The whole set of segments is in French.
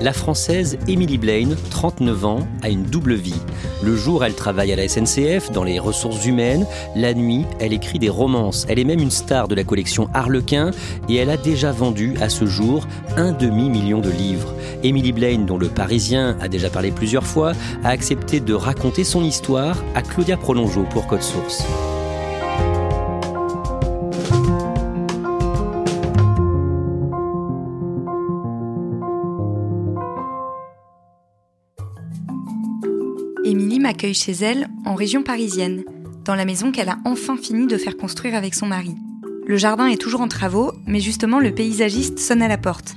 La française Emily Blaine, 39 ans, a une double vie. Le jour, elle travaille à la SNCF dans les ressources humaines. La nuit, elle écrit des romances. Elle est même une star de la collection Harlequin et elle a déjà vendu à ce jour un demi-million de livres. Emily Blaine, dont le Parisien a déjà parlé plusieurs fois, a accepté de raconter son histoire à Claudia Prolongeau pour Code Source. M'accueille chez elle, en région parisienne, dans la maison qu'elle a enfin fini de faire construire avec son mari. Le jardin est toujours en travaux, mais justement le paysagiste sonne à la porte.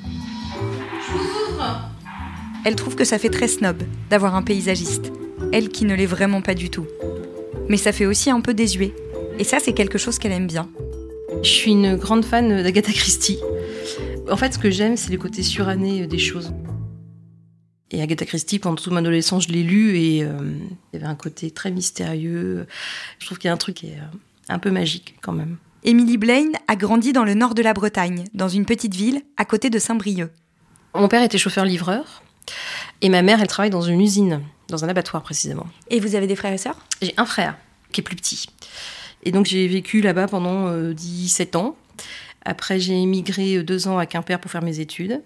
Elle trouve que ça fait très snob d'avoir un paysagiste, elle qui ne l'est vraiment pas du tout. Mais ça fait aussi un peu désuet, et ça c'est quelque chose qu'elle aime bien. Je suis une grande fan d'Agatha Christie. En fait, ce que j'aime, c'est les côtés surannés des choses. Et Agatha Christie, pendant toute mon adolescence, je l'ai lu et euh, il y avait un côté très mystérieux. Je trouve qu'il y a un truc qui est euh, un peu magique quand même. Emily Blaine a grandi dans le nord de la Bretagne, dans une petite ville à côté de Saint-Brieuc. Mon père était chauffeur-livreur et ma mère, elle travaille dans une usine, dans un abattoir précisément. Et vous avez des frères et sœurs? J'ai un frère qui est plus petit. Et donc j'ai vécu là-bas pendant euh, 17 ans. Après, j'ai émigré deux ans à Quimper pour faire mes études.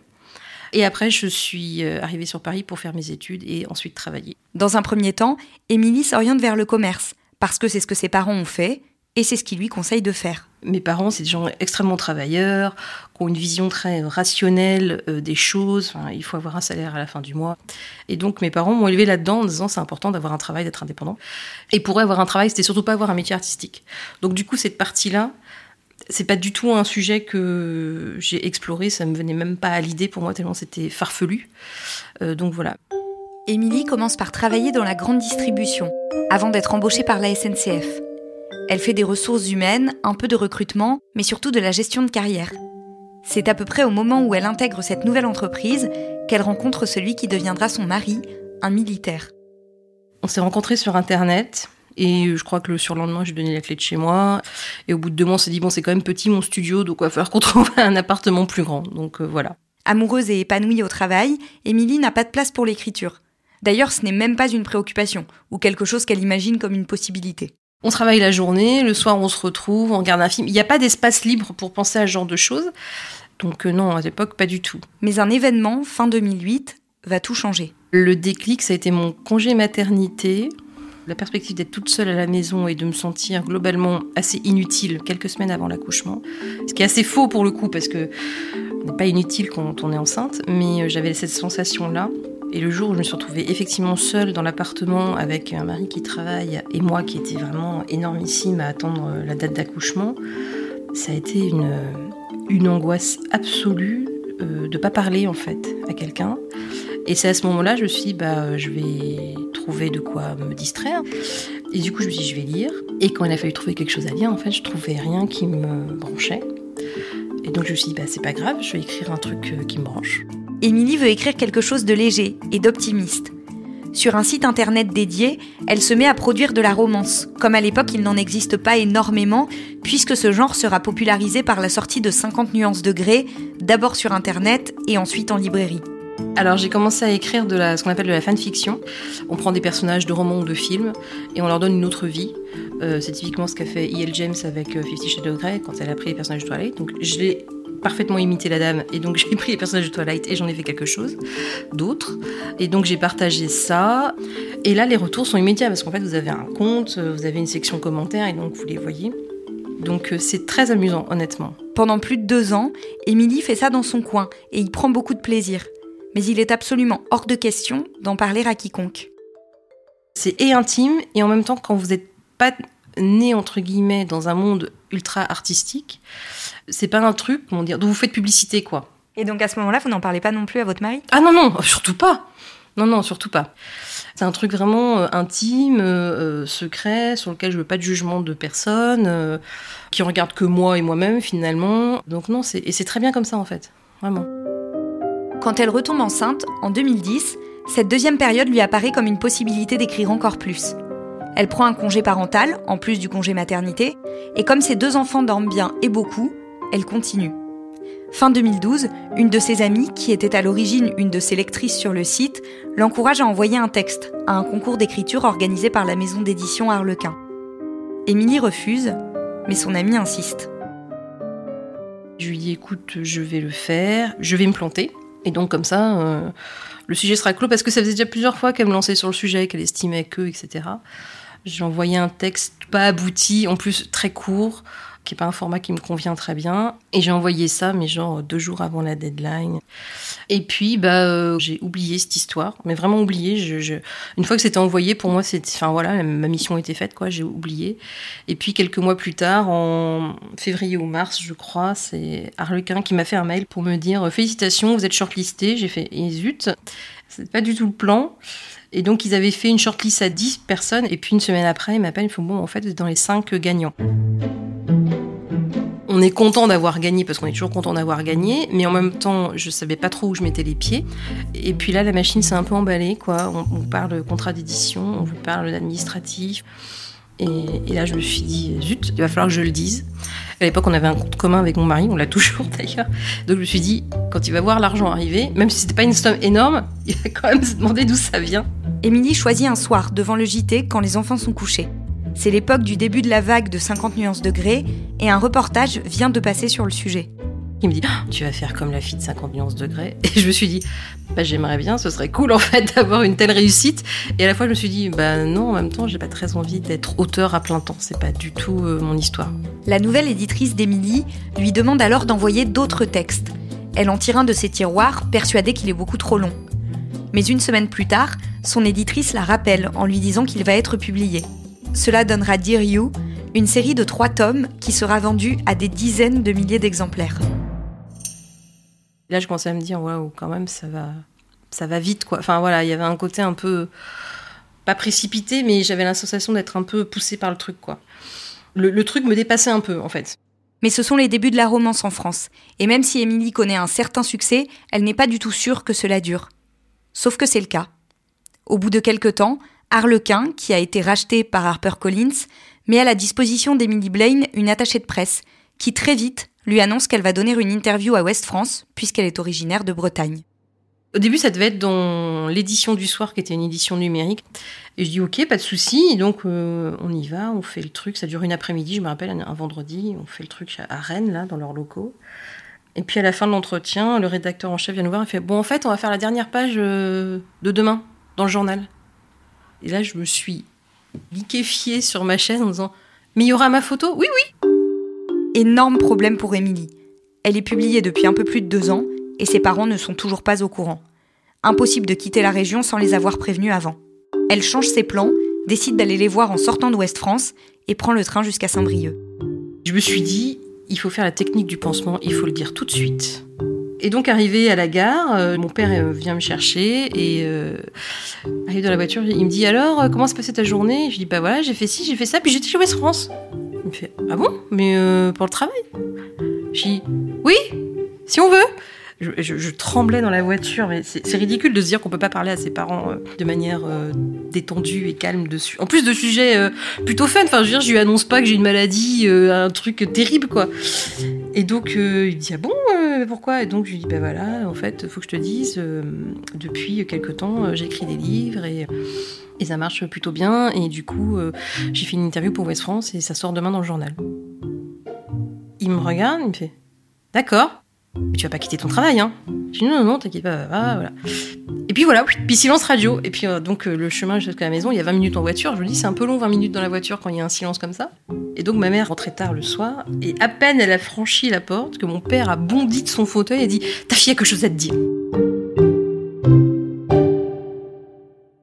Et après, je suis euh, arrivée sur Paris pour faire mes études et ensuite travailler. Dans un premier temps, Émilie s'oriente vers le commerce, parce que c'est ce que ses parents ont fait, et c'est ce qu'ils lui conseillent de faire. Mes parents, c'est des gens extrêmement travailleurs, qui ont une vision très rationnelle euh, des choses. Enfin, il faut avoir un salaire à la fin du mois. Et donc, mes parents m'ont élevé là-dedans en disant c'est important d'avoir un travail, d'être indépendant. Et pour avoir un travail, c'était surtout pas avoir un métier artistique. Donc, du coup, cette partie-là, c'est pas du tout un sujet que j'ai exploré, ça me venait même pas à l'idée pour moi tellement c'était farfelu. Euh, donc voilà. Émilie commence par travailler dans la grande distribution, avant d'être embauchée par la SNCF. Elle fait des ressources humaines, un peu de recrutement, mais surtout de la gestion de carrière. C'est à peu près au moment où elle intègre cette nouvelle entreprise qu'elle rencontre celui qui deviendra son mari, un militaire. On s'est rencontrés sur Internet. Et je crois que le surlendemain, j'ai donné la clé de chez moi. Et au bout de deux mois, on s'est dit, bon, c'est quand même petit mon studio, donc il va falloir qu'on trouve un appartement plus grand. Donc euh, voilà. Amoureuse et épanouie au travail, Émilie n'a pas de place pour l'écriture. D'ailleurs, ce n'est même pas une préoccupation, ou quelque chose qu'elle imagine comme une possibilité. On travaille la journée, le soir on se retrouve, on regarde un film. Il n'y a pas d'espace libre pour penser à ce genre de choses. Donc euh, non, à l'époque, pas du tout. Mais un événement, fin 2008, va tout changer. Le déclic, ça a été mon congé maternité. La perspective d'être toute seule à la maison et de me sentir globalement assez inutile quelques semaines avant l'accouchement. Ce qui est assez faux pour le coup, parce que n'est pas inutile quand on est enceinte, mais euh, j'avais cette sensation-là. Et le jour où je me suis retrouvée effectivement seule dans l'appartement avec un mari qui travaille et moi qui était vraiment énormissime à attendre euh, la date d'accouchement, ça a été une, une angoisse absolue euh, de ne pas parler en fait à quelqu'un. Et c'est à ce moment-là, je me suis dit, bah, je vais trouver de quoi me distraire. Et du coup, je me suis dit, je vais lire. Et quand il a fallu trouver quelque chose à lire, en fait, je trouvais rien qui me branchait. Et donc, je me suis dit, bah, c'est pas grave, je vais écrire un truc euh, qui me branche. Émilie veut écrire quelque chose de léger et d'optimiste. Sur un site internet dédié, elle se met à produire de la romance. Comme à l'époque, il n'en existe pas énormément, puisque ce genre sera popularisé par la sortie de 50 nuances de gré, d'abord sur internet et ensuite en librairie. Alors j'ai commencé à écrire de la, ce qu'on appelle de la fanfiction. On prend des personnages de romans ou de films et on leur donne une autre vie. Euh, c'est typiquement ce qu'a fait E.L. James avec euh, Fifty Shades of Grey quand elle a pris les personnages de Twilight. Donc je l'ai parfaitement imité la dame et donc j'ai pris les personnages de Twilight et j'en ai fait quelque chose d'autre. Et donc j'ai partagé ça. Et là les retours sont immédiats parce qu'en fait vous avez un compte, euh, vous avez une section commentaires et donc vous les voyez. Donc c'est très amusant honnêtement. Pendant plus de deux ans, Émilie fait ça dans son coin et y prend beaucoup de plaisir. Mais il est absolument hors de question d'en parler à quiconque. C'est et intime et en même temps quand vous n'êtes pas né entre guillemets dans un monde ultra artistique, c'est pas un truc comment dire dont vous faites publicité quoi. Et donc à ce moment-là, vous n'en parlez pas non plus à votre mari? Ah non non, surtout pas. Non non, surtout pas. C'est un truc vraiment euh, intime, euh, euh, secret, sur lequel je veux pas de jugement de personne, euh, qui regarde que moi et moi-même finalement. Donc non, c'est et c'est très bien comme ça en fait, vraiment. Quand elle retombe enceinte, en 2010, cette deuxième période lui apparaît comme une possibilité d'écrire encore plus. Elle prend un congé parental, en plus du congé maternité, et comme ses deux enfants dorment bien et beaucoup, elle continue. Fin 2012, une de ses amies, qui était à l'origine une de ses lectrices sur le site, l'encourage à envoyer un texte à un concours d'écriture organisé par la maison d'édition Harlequin. Émilie refuse, mais son amie insiste. Je lui dis écoute, je vais le faire, je vais me planter. Et donc comme ça, euh, le sujet sera clos parce que ça faisait déjà plusieurs fois qu'elle me lançait sur le sujet, qu'elle estimait que, etc. J'ai envoyé un texte pas abouti, en plus très court, qui n'est pas un format qui me convient très bien. Et j'ai envoyé ça, mais genre deux jours avant la deadline. Et puis, bah, euh, j'ai oublié cette histoire, mais vraiment oublié. Je, Une fois que c'était envoyé, pour moi, c'était, enfin voilà, ma mission était faite, quoi. J'ai oublié. Et puis quelques mois plus tard, en février ou mars, je crois, c'est Harlequin qui m'a fait un mail pour me dire félicitations, vous êtes shortlisté. J'ai fait et zut, c'est pas du tout le plan. Et donc ils avaient fait une shortlist à 10 personnes et puis une semaine après, ils m'appellent, ils font bon, en fait, vous êtes dans les 5 gagnants. On est content d'avoir gagné parce qu'on est toujours content d'avoir gagné, mais en même temps, je savais pas trop où je mettais les pieds. Et puis là, la machine s'est un peu emballée, quoi. On, on parle de contrat d'édition, on vous parle d'administratif. Et, et là, je me suis dit, zut, il va falloir que je le dise. À l'époque, on avait un compte commun avec mon mari, on l'a toujours d'ailleurs. Donc je me suis dit, quand il va voir l'argent arriver, même si c'était pas une somme énorme, il va quand même se demander d'où ça vient. Émilie choisit un soir devant le JT quand les enfants sont couchés. C'est l'époque du début de la vague de 50 nuances degrés et un reportage vient de passer sur le sujet. Il me dit, Ah, tu vas faire comme la fille de 50 nuances degrés. Et je me suis dit, bah, j'aimerais bien, ce serait cool en fait d'avoir une telle réussite. Et à la fois, je me suis dit, bah non, en même temps, j'ai pas très envie d'être auteur à plein temps. C'est pas du tout euh, mon histoire. La nouvelle éditrice d'Émilie lui demande alors d'envoyer d'autres textes. Elle en tire un de ses tiroirs, persuadée qu'il est beaucoup trop long. Mais une semaine plus tard, son éditrice la rappelle en lui disant qu'il va être publié. Cela donnera Dear You, une série de trois tomes qui sera vendue à des dizaines de milliers d'exemplaires. Là, je commençais à me dire, waouh, quand même, ça va, ça va vite, quoi. Enfin, voilà, il y avait un côté un peu, pas précipité, mais j'avais la sensation d'être un peu poussée par le truc, quoi. Le, le truc me dépassait un peu, en fait. Mais ce sont les débuts de la romance en France. Et même si Émilie connaît un certain succès, elle n'est pas du tout sûre que cela dure. Sauf que c'est le cas. Au bout de quelques temps, Harlequin, qui a été racheté par HarperCollins, met à la disposition d'Emily Blaine une attachée de presse, qui très vite lui annonce qu'elle va donner une interview à Ouest France, puisqu'elle est originaire de Bretagne. Au début, ça devait être dans l'édition du soir, qui était une édition numérique. Et je dis, ok, pas de souci. Donc, euh, on y va, on fait le truc. Ça dure une après-midi, je me rappelle, un, un vendredi. On fait le truc à Rennes, là, dans leurs locaux. Et puis, à la fin de l'entretien, le rédacteur en chef vient nous voir et fait, bon, en fait, on va faire la dernière page euh, de demain, dans le journal. Et là, je me suis liquéfiée sur ma chaise en disant, mais il y aura ma photo? Oui, oui Énorme problème pour Émilie. Elle est publiée depuis un peu plus de deux ans, et ses parents ne sont toujours pas au courant. Impossible de quitter la région sans les avoir prévenus avant. Elle change ses plans, décide d'aller les voir en sortant d'Ouest France, et prend le train jusqu'à Saint-Brieuc. Je me suis dit, il faut faire la technique du pansement, il faut le dire tout de suite. Et donc arrivé à la gare, euh, mon père euh, vient me chercher et euh, arrive dans la voiture, il me dit alors comment s'est passée ta journée? Je lui dis bah voilà j'ai fait ci, j'ai fait ça, puis j'étais chez West France. Il me fait ah bon? Mais pour le travail? Je dis oui si on veut. Je, je- je tremblais dans la voiture, mais c'est ridicule de se dire qu'on peut pas parler à ses parents euh, de manière euh, détendue et calme dessus. En plus de sujets euh, plutôt fun. Enfin, je veux dire, je lui annonce pas que j'ai une maladie, un truc terrible, quoi. Et donc, il dit Ah bon, pourquoi? Et donc je lui dis, ben voilà, en fait, faut que je te dise, euh, depuis quelque temps, euh, j'écris des livres et, ça marche plutôt bien. Et du coup, euh, j'ai fait une interview pour West France et ça sort demain dans le journal. Il me regarde, il me fait, d'accord, mais tu vas pas quitter ton travail, hein Je dis, non, non, non, t'inquiète pas, voilà. Et puis voilà, puis silence radio. Et puis euh, donc euh, le chemin jusqu'à la maison, il y a 20 minutes en voiture. Je me dis, c'est un peu long, 20 minutes dans la voiture quand il y a un silence comme ça. Et donc ma mère rentrait tard le soir, et à peine elle a franchi la porte que mon père a bondi de son fauteuil et dit, ta fille a quelque chose à te dire.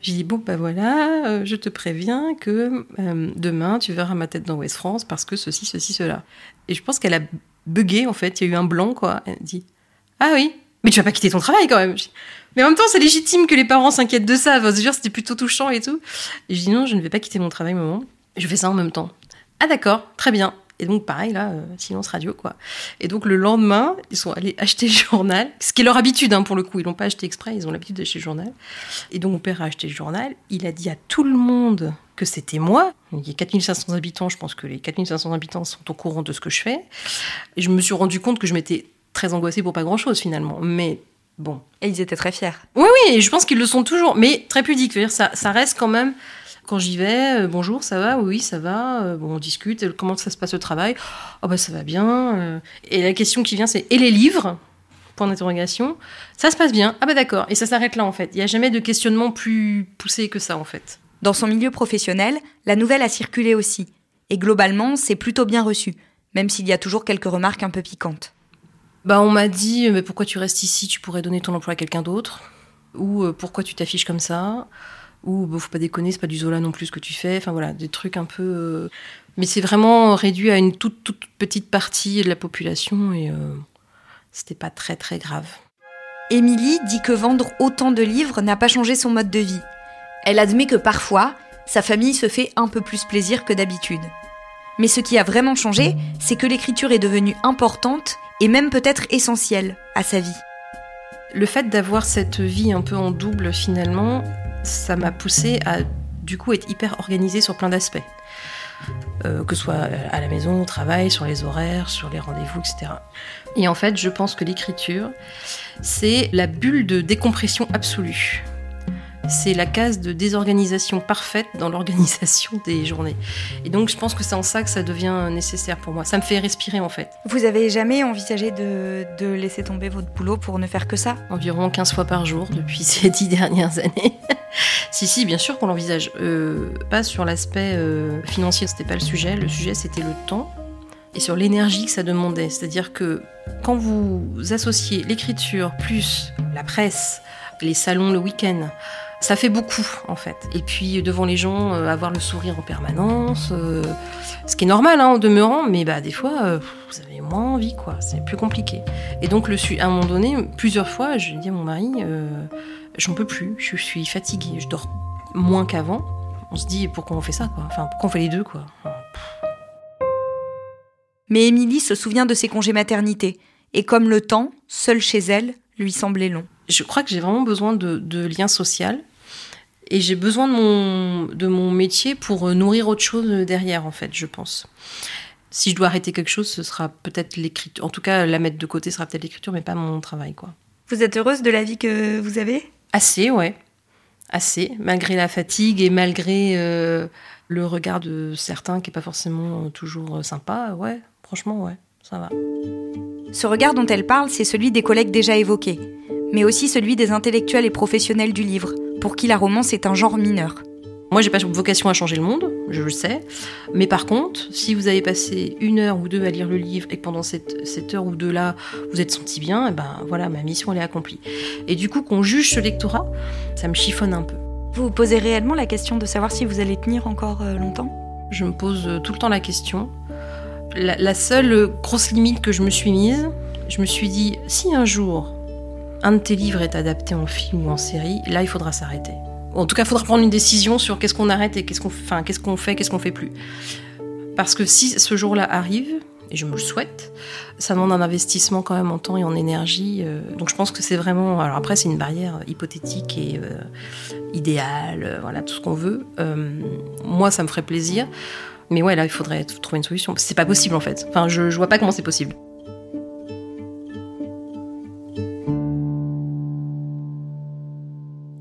J'ai dit, bon, bah voilà, euh, je te préviens que demain, tu verras ma tête dans West France parce que ceci, ceci, cela. Et je pense qu'elle a bugué, en fait. Il y a eu un blanc, quoi. Elle dit, ah oui, mais tu vas pas quitter ton travail quand même. Mais en même temps, c'est légitime que les parents s'inquiètent de ça. Enfin, c'était plutôt touchant et tout. Et je dis, non, je ne vais pas quitter mon travail, maman. Je fais ça en même temps. Ah d'accord, très bien. Et donc pareil là, euh, silence radio quoi. Et donc le lendemain, ils sont allés acheter le journal, ce qui est leur habitude hein, pour le coup. Ils l'ont pas acheté exprès, ils ont l'habitude d'acheter le journal. Et donc mon père a acheté le journal. Il a dit à tout le monde que c'était moi. Il y a 4500 habitants, je pense que les 4500 habitants sont au courant de ce que je fais. Et je me suis rendu compte que je m'étais très angoissée pour pas grand chose finalement. Mais bon. Et ils étaient très fiers. Oui, oui, et je pense qu'ils le sont toujours, mais très pudiques. Ça, ça reste quand même quand j'y vais, euh, bonjour, ça va Oui, ça va. Euh, bon, on discute. euh, Comment ça se passe le travail Oh, bah, ça va bien. Et la question qui vient, c'est Et les livres? Point d'interrogation. Ça se passe bien. Ah, bah, d'accord. Et ça s'arrête là, en fait. Il n'y a jamais de questionnement plus poussé que ça, en fait. Dans son milieu professionnel, la nouvelle a circulé aussi. Et globalement, c'est plutôt bien reçu, même s'il y a toujours quelques remarques un peu piquantes. Bah, on m'a dit Mais pourquoi tu restes ici? Tu pourrais donner ton emploi à quelqu'un d'autre. Ou euh, pourquoi tu t'affiches comme ça? Ou bah, faut pas déconner, c'est pas du Zola non plus ce que tu fais. Enfin, voilà, des trucs un peu. euh, Mais c'est vraiment réduit à une toute, toute petite partie de la population et euh, c'était pas très, très grave. Émilie dit que vendre autant de livres n'a pas changé son mode de vie. Elle admet que parfois, sa famille se fait un peu plus plaisir que d'habitude. Mais ce qui a vraiment changé, c'est que l'écriture est devenue importante et même peut-être essentielle à sa vie. Le fait d'avoir cette vie un peu en double finalement, ça m'a poussé à du coup être hyper organisée sur plein d'aspects. Euh, que ce soit à la maison, au travail, sur les horaires, sur les rendez-vous, etc. Et en fait, je pense que l'écriture, c'est la bulle de décompression absolue. C'est la case de désorganisation parfaite dans l'organisation des journées. Et donc, je pense que c'est en ça que ça devient nécessaire pour moi. Ça me fait respirer, en fait. Vous avez jamais envisagé de, de laisser tomber votre boulot pour ne faire que ça? Environ 15 fois par jour depuis ces dix dernières années. si, si, bien sûr qu'on l'envisage. Euh, pas sur l'aspect euh, financier, c'était pas le sujet. Le sujet, c'était le temps et sur l'énergie que ça demandait. C'est-à-dire que quand vous associez l'écriture plus la presse, les salons le week-end, ça fait beaucoup en fait. Et puis devant les gens, euh, avoir le sourire en permanence, euh, ce qui est normal hein, en demeurant, mais bah des fois euh, vous avez moins envie quoi, c'est plus compliqué. Et donc le à un moment donné, plusieurs fois, je dis à mon mari, j'en peux plus, je suis fatiguée, je dors moins qu'avant. On se dit pourquoi on fait ça quoi, enfin pourquoi on fait les deux quoi? Mais Émilie se souvient de ses congés maternité, et comme le temps, seul chez elle, lui semblait long. je crois que j'ai vraiment besoin de, de lien social et j'ai besoin de mon, de mon métier pour euh, nourrir autre chose derrière, en fait, je pense. Si je dois arrêter quelque chose, ce sera peut-être l'écriture. En tout cas, la mettre de côté sera peut-être l'écriture, mais pas mon travail, quoi. Vous êtes heureuse de la vie que vous avez? Assez, ouais. Assez, malgré la fatigue et malgré euh, le regard de certains qui est pas forcément euh, toujours euh, sympa. Ouais, franchement, ouais, ça va. Ce regard dont elle parle, c'est celui des collègues déjà évoqués, mais aussi celui des intellectuels et professionnels du livre, pour qui la romance est un genre mineur. Moi, j'ai pas vocation à changer le monde, je le sais. Mais par contre, si vous avez passé une heure ou deux à lire le livre et que pendant cette, cette heure ou deux là, vous êtes senti bien, et ben voilà, ma mission elle est accomplie. Et du coup, qu'on juge ce lectorat, ça me chiffonne un peu. Vous vous posez réellement la question de savoir si vous allez tenir encore euh, longtemps? Je me pose euh, tout le temps la question. La, la seule grosse limite que je me suis mise, je me suis dit, si un jour un de tes livres est adapté en film ou en série, là il faudra s'arrêter. En tout cas, il faudra prendre une décision sur qu'est-ce qu'on arrête et qu'est-ce qu'on enfin, qu'est-ce qu'on fait, qu'est-ce qu'on fait plus. Parce que si ce jour-là arrive, et je me le souhaite, ça demande un investissement quand même en temps et en énergie. euh, donc je pense que c'est vraiment. Alors après, c'est une barrière hypothétique et euh, idéale, euh, voilà, tout ce qu'on veut. Moi, ça me ferait plaisir. Mais ouais, là, il faudrait trouver une solution. C'est pas possible en fait. Enfin, je, je vois pas comment c'est possible.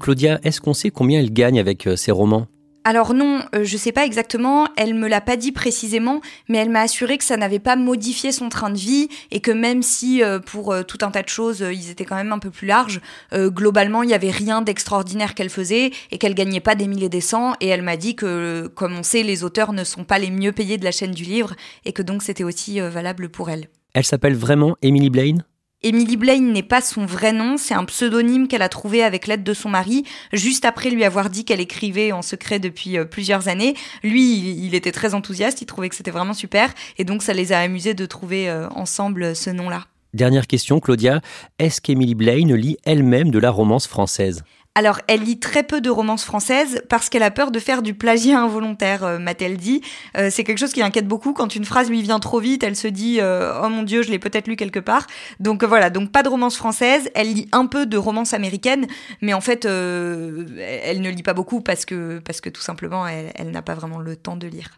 Claudia, est-ce qu'on sait combien elle gagne avec euh, ses romans? Alors non, euh, je sais pas exactement, elle me l'a pas dit précisément, mais elle m'a assuré que ça n'avait pas modifié son train de vie et que même si euh, pour tout un tas de choses ils étaient quand même un peu plus larges, globalement il y avait rien d'extraordinaire qu'elle faisait et qu'elle gagnait pas des milliers des cents. Et elle m'a dit que comme on sait les auteurs ne sont pas les mieux payés de la chaîne du livre et que donc c'était aussi valable pour elle. Elle s'appelle vraiment Emily Blaine? Emily Blaine n'est pas son vrai nom, c'est un pseudonyme qu'elle a trouvé avec l'aide de son mari, juste après lui avoir dit qu'elle écrivait en secret depuis euh, plusieurs années. Lui, il était très enthousiaste, il trouvait que c'était vraiment super, et donc ça les a amusés de trouver euh, ensemble ce nom-là. Dernière question, Claudia, est-ce qu'Emily Blaine lit elle-même de la romance française? Alors, elle lit très peu de romances françaises parce qu'elle a peur de faire du plagiat involontaire, euh, m'a-t-elle dit. Euh, c'est quelque chose qui inquiète beaucoup. Quand une phrase lui vient trop vite, elle se dit euh, Oh mon Dieu, je l'ai peut-être lu quelque part. Donc voilà, donc pas de romance française. Elle lit un peu de romances américaines, mais en fait, elle ne lit pas beaucoup parce que, parce que tout simplement, elle n'a pas vraiment le temps de lire.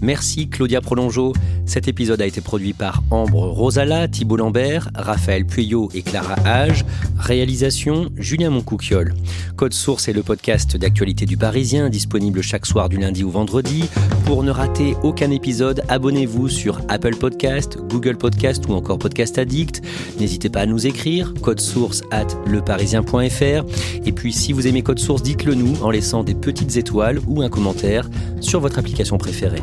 Merci Claudia Prolongeau. Cet épisode a été produit par Ambre Rosala, Thibault Lambert, Raphaël Pueyo et Clara Hage. Réalisation Julien Moncouquiole. Code Source est le podcast d'actualité du Parisien, disponible chaque soir du lundi au vendredi. Pour ne rater aucun épisode, abonnez-vous sur Apple Podcast, Google Podcast ou encore Podcast Addict. N'hésitez pas à nous écrire, code source at leparisien.fr. Et puis si vous aimez Code Source, dites-le nous en laissant des petites étoiles ou un commentaire sur votre application préférée.